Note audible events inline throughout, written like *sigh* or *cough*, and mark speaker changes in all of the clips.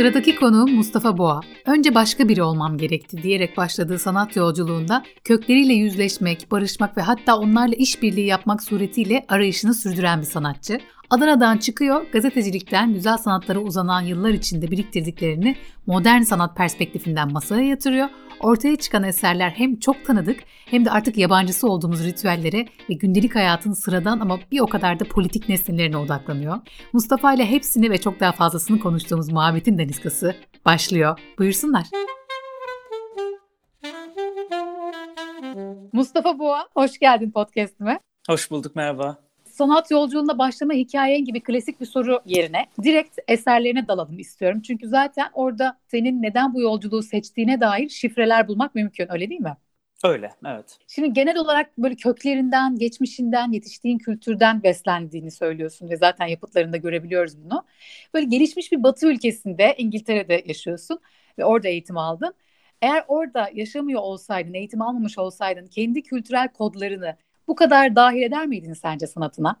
Speaker 1: Sıradaki konuğum Mustafa Boğa. Önce başka biri olmam gerekti diyerek başladığı sanat yolculuğunda kökleriyle yüzleşmek, barışmak ve hatta onlarla işbirliği yapmak suretiyle arayışını sürdüren bir sanatçı. Adana'dan çıkıyor, gazetecilikten güzel sanatlara uzanan yıllar içinde biriktirdiklerini modern sanat perspektifinden masaya yatırıyor. Ortaya çıkan eserler hem çok tanıdık hem de artık yabancısı olduğumuz ritüellere ve gündelik hayatın sıradan ama bir o kadar da politik nesnelerine odaklanıyor. Mustafa ile hepsini ve çok daha fazlasını konuştuğumuz muhabbetin daniskası başlıyor. Buyursunlar. Mustafa Boğa, hoş geldin podcast'ime.
Speaker 2: Hoş bulduk, merhaba
Speaker 1: sanat yolculuğunda başlama hikayen gibi klasik bir soru yerine direkt eserlerine dalalım istiyorum. Çünkü zaten orada senin neden bu yolculuğu seçtiğine dair şifreler bulmak mümkün öyle değil mi?
Speaker 2: Öyle, evet.
Speaker 1: Şimdi genel olarak böyle köklerinden, geçmişinden, yetiştiğin kültürden beslendiğini söylüyorsun ve zaten yapıtlarında görebiliyoruz bunu. Böyle gelişmiş bir batı ülkesinde, İngiltere'de yaşıyorsun ve orada eğitim aldın. Eğer orada yaşamıyor olsaydın, eğitim almamış olsaydın kendi kültürel kodlarını bu kadar dahil eder miydin sence sanatına?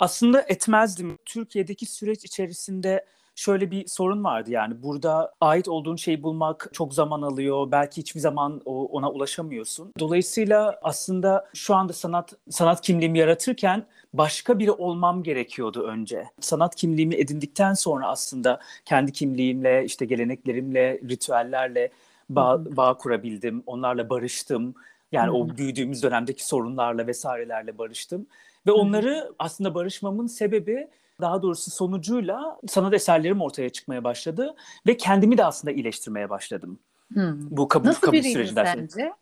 Speaker 2: Aslında etmezdim. Türkiye'deki süreç içerisinde şöyle bir sorun vardı yani burada ait olduğun şeyi bulmak çok zaman alıyor. Belki hiçbir zaman ona ulaşamıyorsun. Dolayısıyla aslında şu anda sanat sanat kimliğimi yaratırken başka biri olmam gerekiyordu önce. Sanat kimliğimi edindikten sonra aslında kendi kimliğimle, işte geleneklerimle, ritüellerle bağ, bağ kurabildim. Onlarla barıştım. Yani o büyüdüğümüz dönemdeki sorunlarla vesairelerle barıştım. Ve onları aslında barışmamın sebebi daha doğrusu sonucuyla sanat eserlerim ortaya çıkmaya başladı ve kendimi de aslında iyileştirmeye başladım.
Speaker 1: Hmm. Bu kabul, Nasıl kabul sürecinden sence?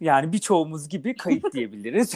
Speaker 2: Yani birçoğumuz gibi kayıp *laughs* diyebiliriz.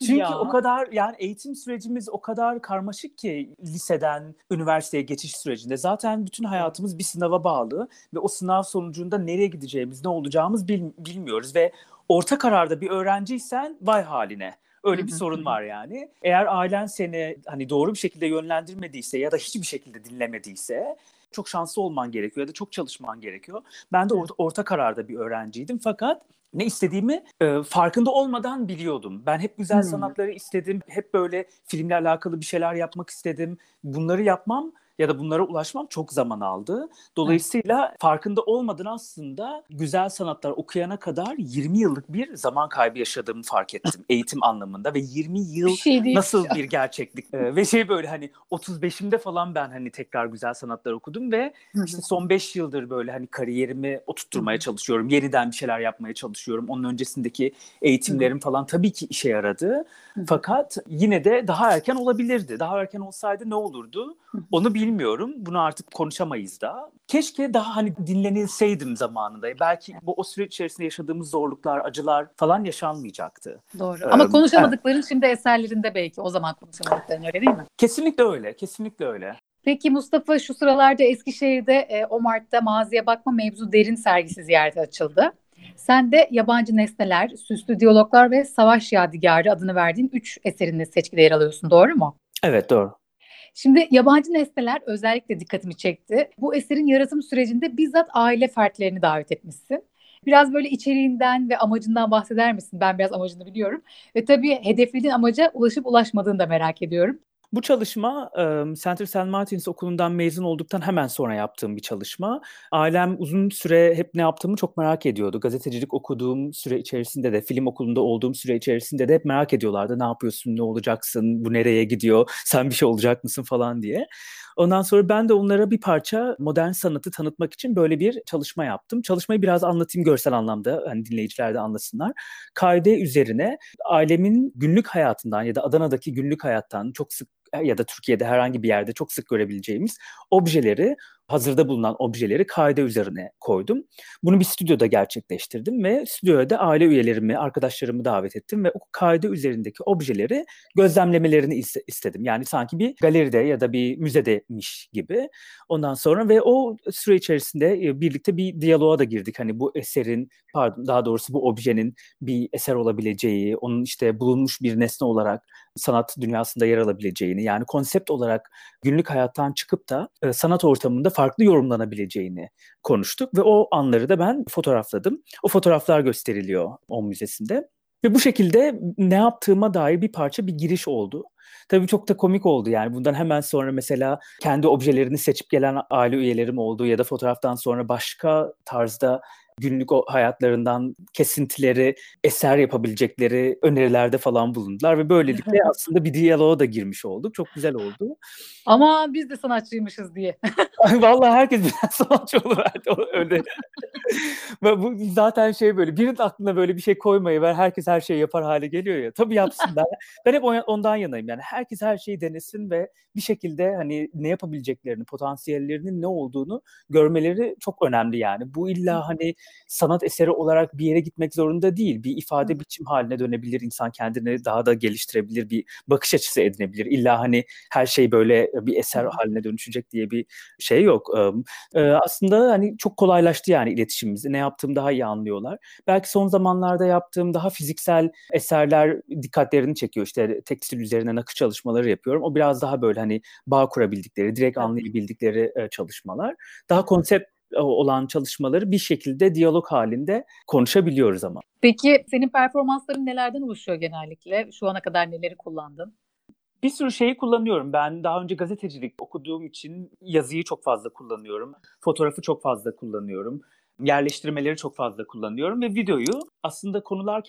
Speaker 2: Çünkü ya. o kadar yani eğitim sürecimiz o kadar karmaşık ki liseden üniversiteye geçiş sürecinde zaten bütün hayatımız bir sınava bağlı ve o sınav sonucunda nereye gideceğimiz, ne olacağımız bil, bilmiyoruz ve orta kararda bir öğrenciysen vay haline. Öyle bir sorun var yani. Eğer ailen seni hani doğru bir şekilde yönlendirmediyse ya da hiçbir şekilde dinlemediyse çok şanslı olman gerekiyor ya da çok çalışman gerekiyor. Ben de orta, orta kararda bir öğrenciydim fakat ne istediğimi e, farkında olmadan biliyordum. Ben hep güzel hmm. sanatları istedim. Hep böyle filmle alakalı bir şeyler yapmak istedim. Bunları yapmam ya da bunlara ulaşmam çok zaman aldı. Dolayısıyla evet. farkında olmadan aslında güzel sanatlar okuyana kadar 20 yıllık bir zaman kaybı yaşadığımı fark ettim *laughs* eğitim anlamında ve 20 yıl bir şey nasıl bir gerçeklik ee, ve şey böyle hani 35'imde falan ben hani tekrar güzel sanatlar okudum ve işte son 5 yıldır böyle hani kariyerimi oturtturmaya çalışıyorum. Yeniden bir şeyler yapmaya çalışıyorum. Onun öncesindeki eğitimlerim falan tabii ki işe yaradı. Fakat yine de daha erken olabilirdi. Daha erken olsaydı ne olurdu? Onu bilmiyorum. Bunu artık konuşamayız da. Keşke daha hani dinlenilseydim zamanında. Belki bu o süreç içerisinde yaşadığımız zorluklar, acılar falan yaşanmayacaktı.
Speaker 1: Doğru. Ee, Ama konuşamadıkların evet. şimdi eserlerinde belki o zaman konuşamadıkların öyle değil mi?
Speaker 2: Kesinlikle öyle. Kesinlikle öyle.
Speaker 1: Peki Mustafa şu sıralarda Eskişehir'de e, o Mart'ta Maziye Bakma Mevzu Derin sergisi ziyareti açıldı. Sen de Yabancı Nesneler, Süslü Diyaloglar ve Savaş Yadigarı adını verdiğin üç eserinde seçkide yer alıyorsun. Doğru mu?
Speaker 2: Evet doğru.
Speaker 1: Şimdi yabancı nesneler özellikle dikkatimi çekti. Bu eserin yaratım sürecinde bizzat aile fertlerini davet etmişsin. Biraz böyle içeriğinden ve amacından bahseder misin? Ben biraz amacını biliyorum. Ve tabii hedeflediğin amaca ulaşıp ulaşmadığını da merak ediyorum.
Speaker 2: Bu çalışma Center St. Martins okulundan mezun olduktan hemen sonra yaptığım bir çalışma. Ailem uzun süre hep ne yaptığımı çok merak ediyordu. Gazetecilik okuduğum süre içerisinde de, film okulunda olduğum süre içerisinde de hep merak ediyorlardı. Ne yapıyorsun, ne olacaksın, bu nereye gidiyor, sen bir şey olacak mısın falan diye. Ondan sonra ben de onlara bir parça modern sanatı tanıtmak için böyle bir çalışma yaptım. Çalışmayı biraz anlatayım görsel anlamda, hani dinleyiciler de anlasınlar. Kaide üzerine ailemin günlük hayatından ya da Adana'daki günlük hayattan çok sık ya da Türkiye'de herhangi bir yerde çok sık görebileceğimiz objeleri hazırda bulunan objeleri kaide üzerine koydum. Bunu bir stüdyoda gerçekleştirdim ve stüdyoda aile üyelerimi, arkadaşlarımı davet ettim ve o kaide üzerindeki objeleri gözlemlemelerini istedim. Yani sanki bir galeride ya da bir müzedemiş gibi. Ondan sonra ve o süre içerisinde e, birlikte bir diyaloğa da girdik. Hani bu eserin, pardon daha doğrusu bu objenin bir eser olabileceği, onun işte bulunmuş bir nesne olarak sanat dünyasında yer alabileceğini, yani konsept olarak günlük hayattan çıkıp da e, sanat ortamında farklı yorumlanabileceğini konuştuk ve o anları da ben fotoğrafladım. O fotoğraflar gösteriliyor o müzesinde. Ve bu şekilde ne yaptığıma dair bir parça bir giriş oldu. Tabii çok da komik oldu yani. Bundan hemen sonra mesela kendi objelerini seçip gelen aile üyelerim oldu ya da fotoğraftan sonra başka tarzda günlük hayatlarından kesintileri, eser yapabilecekleri önerilerde falan bulundular ve böylelikle *laughs* aslında bir diyaloğa da girmiş olduk. Çok güzel oldu.
Speaker 1: Ama biz de sanatçıymışız diye. *laughs*
Speaker 2: Vallahi herkes bir sanatçı oluverdi. Öyle. *laughs* *laughs* bu zaten şey böyle birinin aklına böyle bir şey koymayı ver herkes her şeyi yapar hale geliyor ya. Tabii yapsınlar. *laughs* ben hep ondan yanayım yani. Herkes her şeyi denesin ve bir şekilde hani ne yapabileceklerini, potansiyellerinin ne olduğunu görmeleri çok önemli yani. Bu illa hani sanat eseri olarak bir yere gitmek zorunda değil. Bir ifade biçim haline dönebilir. insan kendini daha da geliştirebilir. Bir bakış açısı edinebilir. İlla hani her şey böyle bir eser haline dönüşecek diye bir şey yok. Aslında hani çok kolaylaştı yani iletişimimiz. Ne yaptığımı daha iyi anlıyorlar. Belki son zamanlarda yaptığım daha fiziksel eserler dikkatlerini çekiyor. İşte tekstil üzerine nakış çalışmaları yapıyorum. O biraz daha böyle hani bağ kurabildikleri, direkt anlayabildikleri çalışmalar. Daha konsept olan çalışmaları bir şekilde diyalog halinde konuşabiliyoruz ama.
Speaker 1: Peki senin performansların nelerden oluşuyor genellikle? Şu ana kadar neleri kullandın?
Speaker 2: Bir sürü şeyi kullanıyorum. Ben daha önce gazetecilik okuduğum için yazıyı çok fazla kullanıyorum. Fotoğrafı çok fazla kullanıyorum. Yerleştirmeleri çok fazla kullanıyorum ve videoyu aslında konular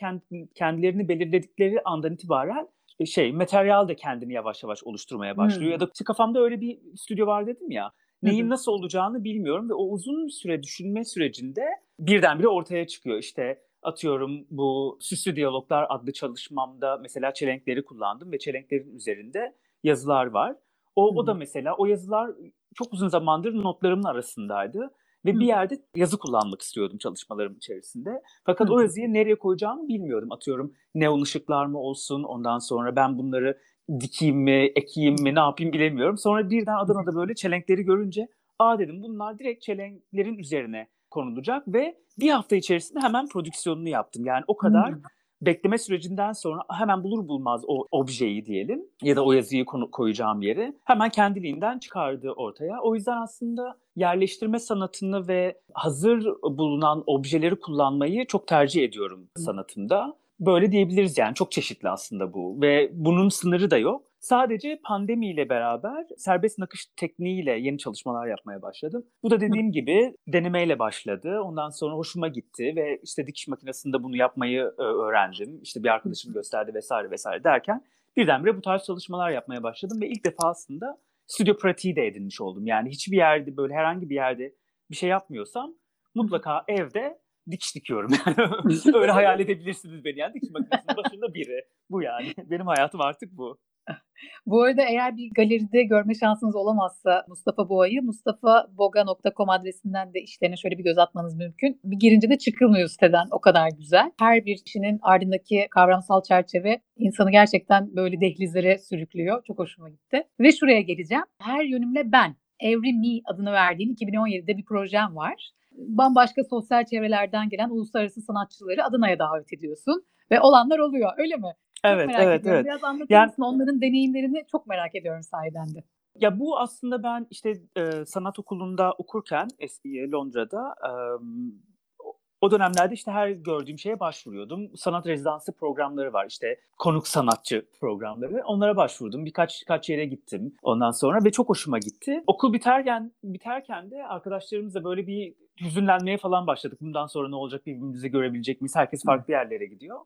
Speaker 2: kendilerini belirledikleri andan itibaren e, şey materyal de kendini yavaş yavaş oluşturmaya başlıyor. Hmm. Ya da kafamda öyle bir stüdyo var dedim ya neyin nasıl olacağını bilmiyorum ve o uzun süre düşünme sürecinde birdenbire ortaya çıkıyor. İşte atıyorum bu Süslü Diyaloglar adlı çalışmamda mesela çelenkleri kullandım ve çelenklerin üzerinde yazılar var. O, o da mesela o yazılar çok uzun zamandır notlarımın arasındaydı. Ve Hı. bir yerde yazı kullanmak istiyordum çalışmalarım içerisinde. Fakat Hı. o yazıyı nereye koyacağımı bilmiyordum. Atıyorum neon ışıklar mı olsun ondan sonra ben bunları dikeyim mi, ekeyim mi, ne yapayım bilemiyorum. Sonra birden Adana'da böyle çelenkleri görünce aa dedim bunlar direkt çelenklerin üzerine konulacak ve bir hafta içerisinde hemen prodüksiyonunu yaptım. Yani o kadar hmm. bekleme sürecinden sonra hemen bulur bulmaz o objeyi diyelim ya da o yazıyı koyacağım yeri hemen kendiliğinden çıkardı ortaya. O yüzden aslında yerleştirme sanatını ve hazır bulunan objeleri kullanmayı çok tercih ediyorum sanatımda böyle diyebiliriz yani çok çeşitli aslında bu ve bunun sınırı da yok. Sadece pandemiyle beraber serbest nakış tekniğiyle yeni çalışmalar yapmaya başladım. Bu da dediğim gibi denemeyle başladı. Ondan sonra hoşuma gitti ve işte dikiş makinesinde bunu yapmayı e, öğrendim. İşte bir arkadaşım gösterdi vesaire vesaire derken birdenbire bu tarz çalışmalar yapmaya başladım ve ilk defa aslında stüdyo pratiği de edinmiş oldum. Yani hiçbir yerde böyle herhangi bir yerde bir şey yapmıyorsam mutlaka evde dikiş dikiyorum. *laughs* Yani öyle hayal edebilirsiniz beni yani dikiş makinesinin başında biri. Bu yani. Benim hayatım artık bu.
Speaker 1: Bu arada eğer bir galeride görme şansınız olamazsa Mustafa Boğa'yı mustafaboga.com adresinden de işlerine şöyle bir göz atmanız mümkün. Bir girince de çıkılmıyor siteden o kadar güzel. Her bir kişinin ardındaki kavramsal çerçeve insanı gerçekten böyle dehlizlere sürüklüyor. Çok hoşuma gitti. Ve şuraya geleceğim. Her yönümle ben Every Me adını verdiğin 2017'de bir projem var bambaşka sosyal çevrelerden gelen uluslararası sanatçıları Adana'ya davet ediyorsun ve olanlar oluyor öyle mi?
Speaker 2: Evet,
Speaker 1: çok merak
Speaker 2: evet,
Speaker 1: ediyorum.
Speaker 2: evet.
Speaker 1: Biraz anlatır yani, mısın onların deneyimlerini çok merak ediyorum sahiden de.
Speaker 2: Ya bu aslında ben işte e, sanat okulunda okurken eski Londra'da e, o dönemlerde işte her gördüğüm şeye başvuruyordum. Sanat rezidansı programları var işte konuk sanatçı programları. Onlara başvurdum. Birkaç kaç yere gittim ondan sonra ve çok hoşuma gitti. Okul biterken biterken de arkadaşlarımızla böyle bir hüzünlenmeye falan başladık. Bundan sonra ne olacak birbirimizi görebilecek miyiz? Herkes farklı yerlere gidiyor.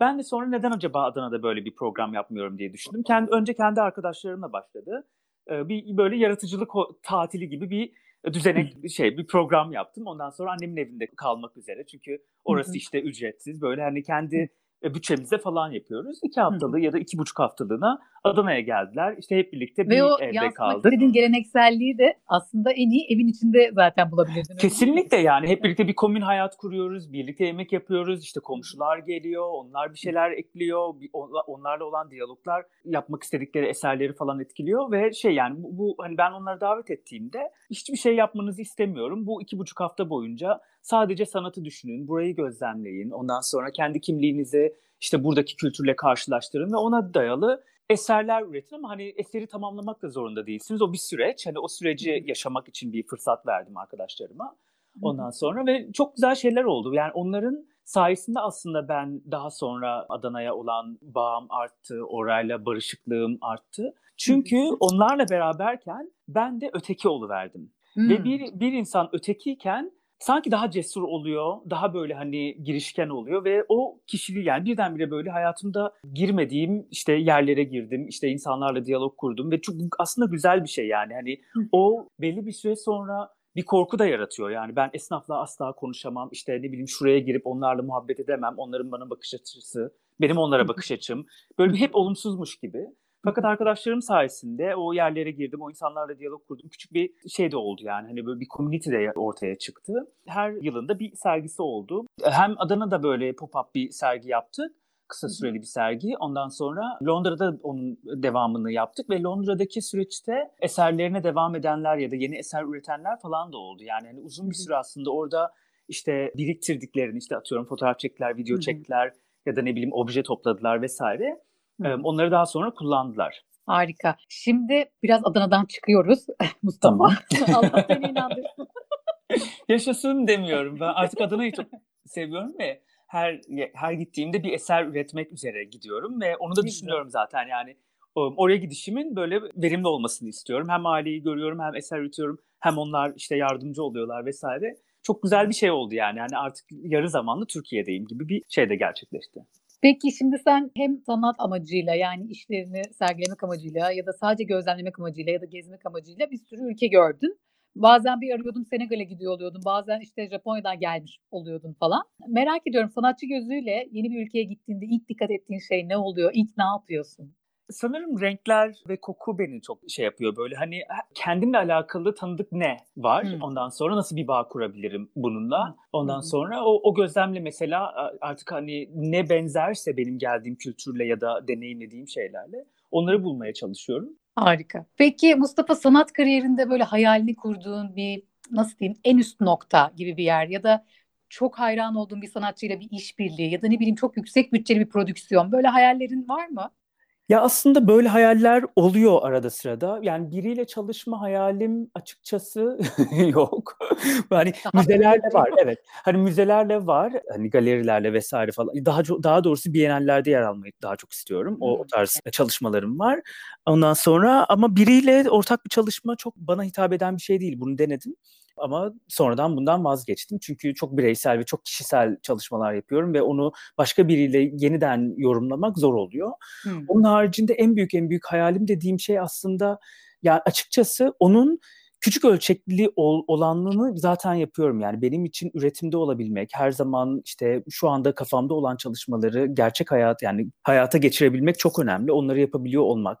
Speaker 2: Ben de sonra neden acaba Adana'da böyle bir program yapmıyorum diye düşündüm. Kendi, önce kendi arkadaşlarımla başladı. Ee, bir böyle yaratıcılık tatili gibi bir düzenek şey bir program yaptım. Ondan sonra annemin evinde kalmak üzere. Çünkü orası işte ücretsiz. Böyle hani kendi e, bütçemizde falan yapıyoruz. İki haftalığı ya da iki buçuk haftalığına Adana'ya geldiler. İşte hep birlikte bir Ve o evde kaldık. Ve
Speaker 1: gelenekselliği de aslında en iyi evin içinde zaten bulabilirdin.
Speaker 2: Kesinlikle yani hep birlikte bir komün hayat kuruyoruz. Birlikte yemek yapıyoruz. İşte komşular geliyor. Onlar bir şeyler ekliyor. Onlarla olan diyaloglar yapmak istedikleri eserleri falan etkiliyor. Ve şey yani bu, bu hani ben onları davet ettiğimde hiçbir şey yapmanızı istemiyorum. Bu iki buçuk hafta boyunca sadece sanatı düşünün. Burayı gözlemleyin. Ondan sonra kendi kimliğinizi işte buradaki kültürle karşılaştırın ve ona dayalı eserler üretin ama hani eseri tamamlamak da zorunda değilsiniz. O bir süreç. Hani o süreci yaşamak için bir fırsat verdim arkadaşlarıma. Ondan sonra ve çok güzel şeyler oldu. Yani onların sayesinde aslında ben daha sonra Adana'ya olan bağım arttı, orayla barışıklığım arttı. Çünkü onlarla beraberken ben de öteki oluverdim. Hmm. Ve bir, bir insan ötekiyken sanki daha cesur oluyor, daha böyle hani girişken oluyor ve o kişiliği yani birdenbire böyle hayatımda girmediğim işte yerlere girdim, işte insanlarla diyalog kurdum ve çok aslında güzel bir şey yani hani o belli bir süre sonra bir korku da yaratıyor. Yani ben esnafla asla konuşamam. İşte ne bileyim şuraya girip onlarla muhabbet edemem. Onların bana bakış açısı, benim onlara bakış açım. Böyle hep olumsuzmuş gibi. Fakat arkadaşlarım sayesinde o yerlere girdim, o insanlarla diyalog kurdum. Küçük bir şey de oldu yani hani böyle bir community de ortaya çıktı. Her yılında bir sergisi oldu. Hem Adana'da böyle pop-up bir sergi yaptık kısa süreli bir sergi. Ondan sonra Londra'da onun devamını yaptık ve Londra'daki süreçte eserlerine devam edenler ya da yeni eser üretenler falan da oldu. Yani hani uzun bir süre aslında orada işte biriktirdiklerini işte atıyorum fotoğraf çektiler, video çektiler ya da ne bileyim obje topladılar vesaire. Onları daha sonra kullandılar.
Speaker 1: Harika. Şimdi biraz Adana'dan çıkıyoruz *laughs* Mustafa. Tamam. *laughs* Allah seni inandırsın. *laughs*
Speaker 2: Yaşasın demiyorum. Ben artık Adana'yı çok seviyorum ve her her gittiğimde bir eser üretmek üzere gidiyorum ve onu da düşünüyorum zaten yani oraya gidişimin böyle verimli olmasını istiyorum. Hem aileyi görüyorum hem eser üretiyorum hem onlar işte yardımcı oluyorlar vesaire. Çok güzel bir şey oldu yani. Yani artık yarı zamanlı Türkiye'deyim gibi bir şey de gerçekleşti.
Speaker 1: Peki şimdi sen hem sanat amacıyla yani işlerini sergilemek amacıyla ya da sadece gözlemlemek amacıyla ya da gezmek amacıyla bir sürü ülke gördün. Bazen bir arıyordum Senegal'e gidiyor oluyordun. Bazen işte Japonya'dan gelmiş oluyordun falan. Merak ediyorum sanatçı gözüyle yeni bir ülkeye gittiğinde ilk dikkat ettiğin şey ne oluyor? İlk ne yapıyorsun?
Speaker 2: Sanırım renkler ve koku beni çok şey yapıyor böyle hani kendimle alakalı tanıdık ne var hmm. ondan sonra nasıl bir bağ kurabilirim bununla ondan hmm. sonra o, o gözlemle mesela artık hani ne benzerse benim geldiğim kültürle ya da deneyimlediğim şeylerle onları bulmaya çalışıyorum.
Speaker 1: Harika. Peki Mustafa sanat kariyerinde böyle hayalini kurduğun bir nasıl diyeyim en üst nokta gibi bir yer ya da çok hayran olduğun bir sanatçıyla bir işbirliği ya da ne bileyim çok yüksek bütçeli bir prodüksiyon böyle hayallerin var mı?
Speaker 2: Ya aslında böyle hayaller oluyor arada sırada. Yani biriyle çalışma hayalim açıkçası *laughs* yok. hani müzelerle var evet. Hani müzelerle var. Hani galerilerle vesaire falan. Daha daha doğrusu bienallerde yer almayı daha çok istiyorum. O, o tarz çalışmalarım var. Ondan sonra ama biriyle ortak bir çalışma çok bana hitap eden bir şey değil. Bunu denedim. Ama sonradan bundan vazgeçtim. Çünkü çok bireysel ve çok kişisel çalışmalar yapıyorum ve onu başka biriyle yeniden yorumlamak zor oluyor. Hmm. Onun haricinde en büyük en büyük hayalim dediğim şey aslında yani açıkçası onun küçük ölçekli ol, olanlığını zaten yapıyorum yani benim için üretimde olabilmek her zaman işte şu anda kafamda olan çalışmaları gerçek hayat yani hayata geçirebilmek çok önemli onları yapabiliyor olmak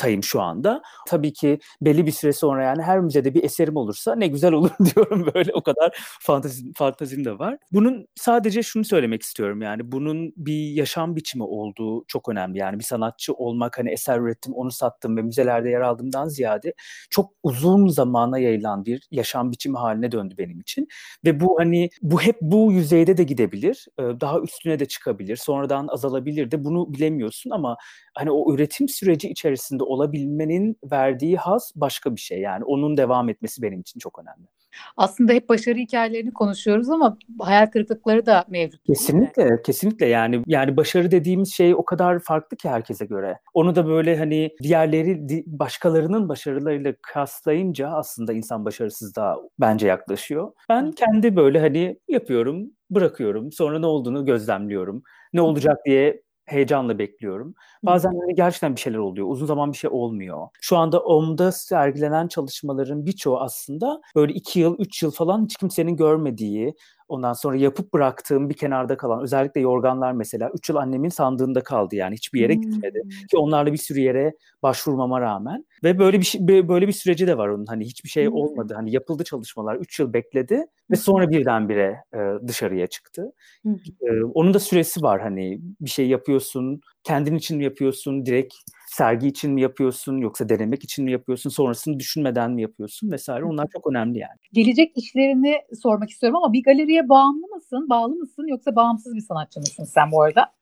Speaker 2: tayım şu anda. Tabii ki belli bir süre sonra yani her müzede bir eserim olursa ne güzel olur *laughs* diyorum böyle o kadar fantezi, fantazim de var. Bunun sadece şunu söylemek istiyorum yani bunun bir yaşam biçimi olduğu çok önemli. Yani bir sanatçı olmak hani eser ürettim onu sattım ve müzelerde yer aldığımdan ziyade çok uzun zamana yayılan bir yaşam biçimi haline döndü benim için. Ve bu hani bu hep bu yüzeyde de gidebilir. Daha üstüne de çıkabilir. Sonradan azalabilir de bunu bilemiyorsun ama hani o üretim süreci içerisinde olabilmenin verdiği haz başka bir şey. Yani onun devam etmesi benim için çok önemli.
Speaker 1: Aslında hep başarı hikayelerini konuşuyoruz ama hayal kırıklıkları da mevcut.
Speaker 2: Kesinlikle, kesinlikle yani yani başarı dediğimiz şey o kadar farklı ki herkese göre. Onu da böyle hani diğerleri başkalarının başarılarıyla kıyaslayınca aslında insan başarısız daha bence yaklaşıyor. Ben kendi böyle hani yapıyorum, bırakıyorum. Sonra ne olduğunu gözlemliyorum. Ne olacak diye heyecanla bekliyorum. Bazen hani gerçekten bir şeyler oluyor. Uzun zaman bir şey olmuyor. Şu anda OM'da sergilenen çalışmaların birçoğu aslında böyle iki yıl, üç yıl falan hiç kimsenin görmediği, Ondan sonra yapıp bıraktığım bir kenarda kalan özellikle yorganlar mesela 3 yıl annemin sandığında kaldı yani hiçbir yere hmm. gitmedi. Ki onlarla bir sürü yere başvurmama rağmen ve böyle bir şey, böyle bir süreci de var onun hani hiçbir şey hmm. olmadı. Hani yapıldı çalışmalar 3 yıl bekledi ve sonra birdenbire e, dışarıya çıktı. E, onun da süresi var hani bir şey yapıyorsun, kendin için yapıyorsun, direkt sergi için mi yapıyorsun yoksa denemek için mi yapıyorsun sonrasını düşünmeden mi yapıyorsun vesaire onlar çok önemli yani.
Speaker 1: Gelecek işlerini sormak istiyorum ama bir galeriye bağımlı mısın, bağlı mısın yoksa bağımsız bir sanatçı mısın sen bu arada?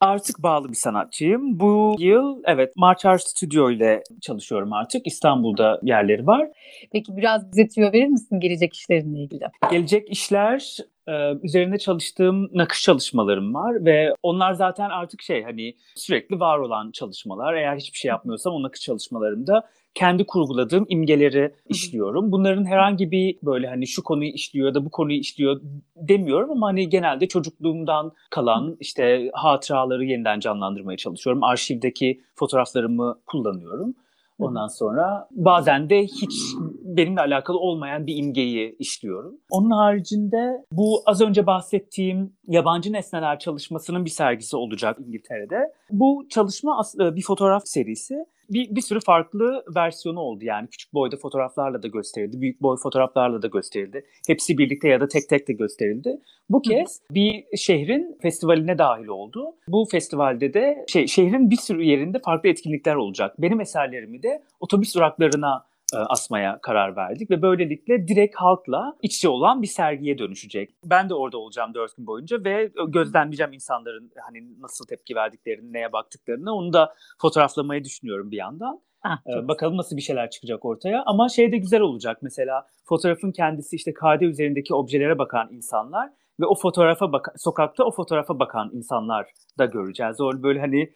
Speaker 2: Artık bağlı bir sanatçıyım. Bu yıl evet March Art Studio ile çalışıyorum artık. İstanbul'da yerleri var.
Speaker 1: Peki biraz bize tüyo verir misin gelecek işlerinle ilgili?
Speaker 2: Gelecek işler e, üzerinde çalıştığım nakış çalışmalarım var ve onlar zaten artık şey hani sürekli var olan çalışmalar. Eğer hiçbir şey yapmıyorsam o nakış çalışmalarımda kendi kurguladığım imgeleri işliyorum. Bunların herhangi bir böyle hani şu konuyu işliyor da bu konuyu işliyor demiyorum ama hani genelde çocukluğumdan kalan işte hatıraları yeniden canlandırmaya çalışıyorum. Arşivdeki fotoğraflarımı kullanıyorum. Ondan sonra bazen de hiç benimle alakalı olmayan bir imgeyi işliyorum. Onun haricinde bu az önce bahsettiğim yabancı nesneler çalışmasının bir sergisi olacak İngiltere'de. Bu çalışma bir fotoğraf serisi bir, bir sürü farklı versiyonu oldu yani. Küçük boyda fotoğraflarla da gösterildi, büyük boy fotoğraflarla da gösterildi. Hepsi birlikte ya da tek tek de gösterildi. Bu kez bir şehrin festivaline dahil oldu. Bu festivalde de şey, şehrin bir sürü yerinde farklı etkinlikler olacak. Benim eserlerimi de otobüs duraklarına asmaya karar verdik ve böylelikle direkt halkla iç içe olan bir sergiye dönüşecek. Ben de orada olacağım dört gün boyunca ve gözlemleyeceğim insanların hani nasıl tepki verdiklerini, neye baktıklarını onu da fotoğraflamayı düşünüyorum bir yandan. Ah, ee, bakalım nasıl bir şeyler çıkacak ortaya. Ama şey de güzel olacak mesela fotoğrafın kendisi işte kade üzerindeki objelere bakan insanlar ve o fotoğrafa bak sokakta o fotoğrafa bakan insanlar da göreceğiz. O böyle hani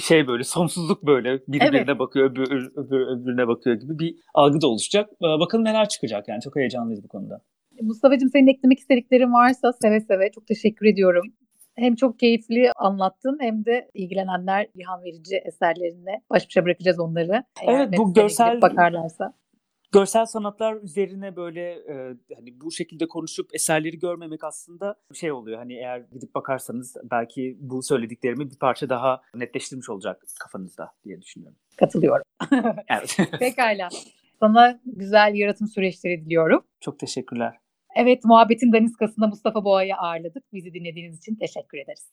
Speaker 2: şey böyle sonsuzluk böyle biri evet. bakıyor öbür, öbür, öbürüne bakıyor gibi bir algı da oluşacak. Ee, bakalım neler çıkacak yani çok heyecanlıyız bu konuda.
Speaker 1: Mustafa'cığım senin eklemek istediklerin varsa seve seve çok teşekkür ediyorum. Hem çok keyifli anlattın hem de ilgilenenler ilham verici eserlerine baş başa bırakacağız onları.
Speaker 2: Evet bu görsel bakarlarsa görsel sanatlar üzerine böyle e, hani bu şekilde konuşup eserleri görmemek aslında şey oluyor. Hani eğer gidip bakarsanız belki bu söylediklerimi bir parça daha netleştirmiş olacak kafanızda diye düşünüyorum.
Speaker 1: Katılıyorum. *laughs*
Speaker 2: evet. *laughs*
Speaker 1: Pekala. Sana güzel yaratım süreçleri diliyorum.
Speaker 2: Çok teşekkürler.
Speaker 1: Evet, muhabbetin daniskasında Mustafa Boğa'yı ağırladık. Bizi dinlediğiniz için teşekkür ederiz.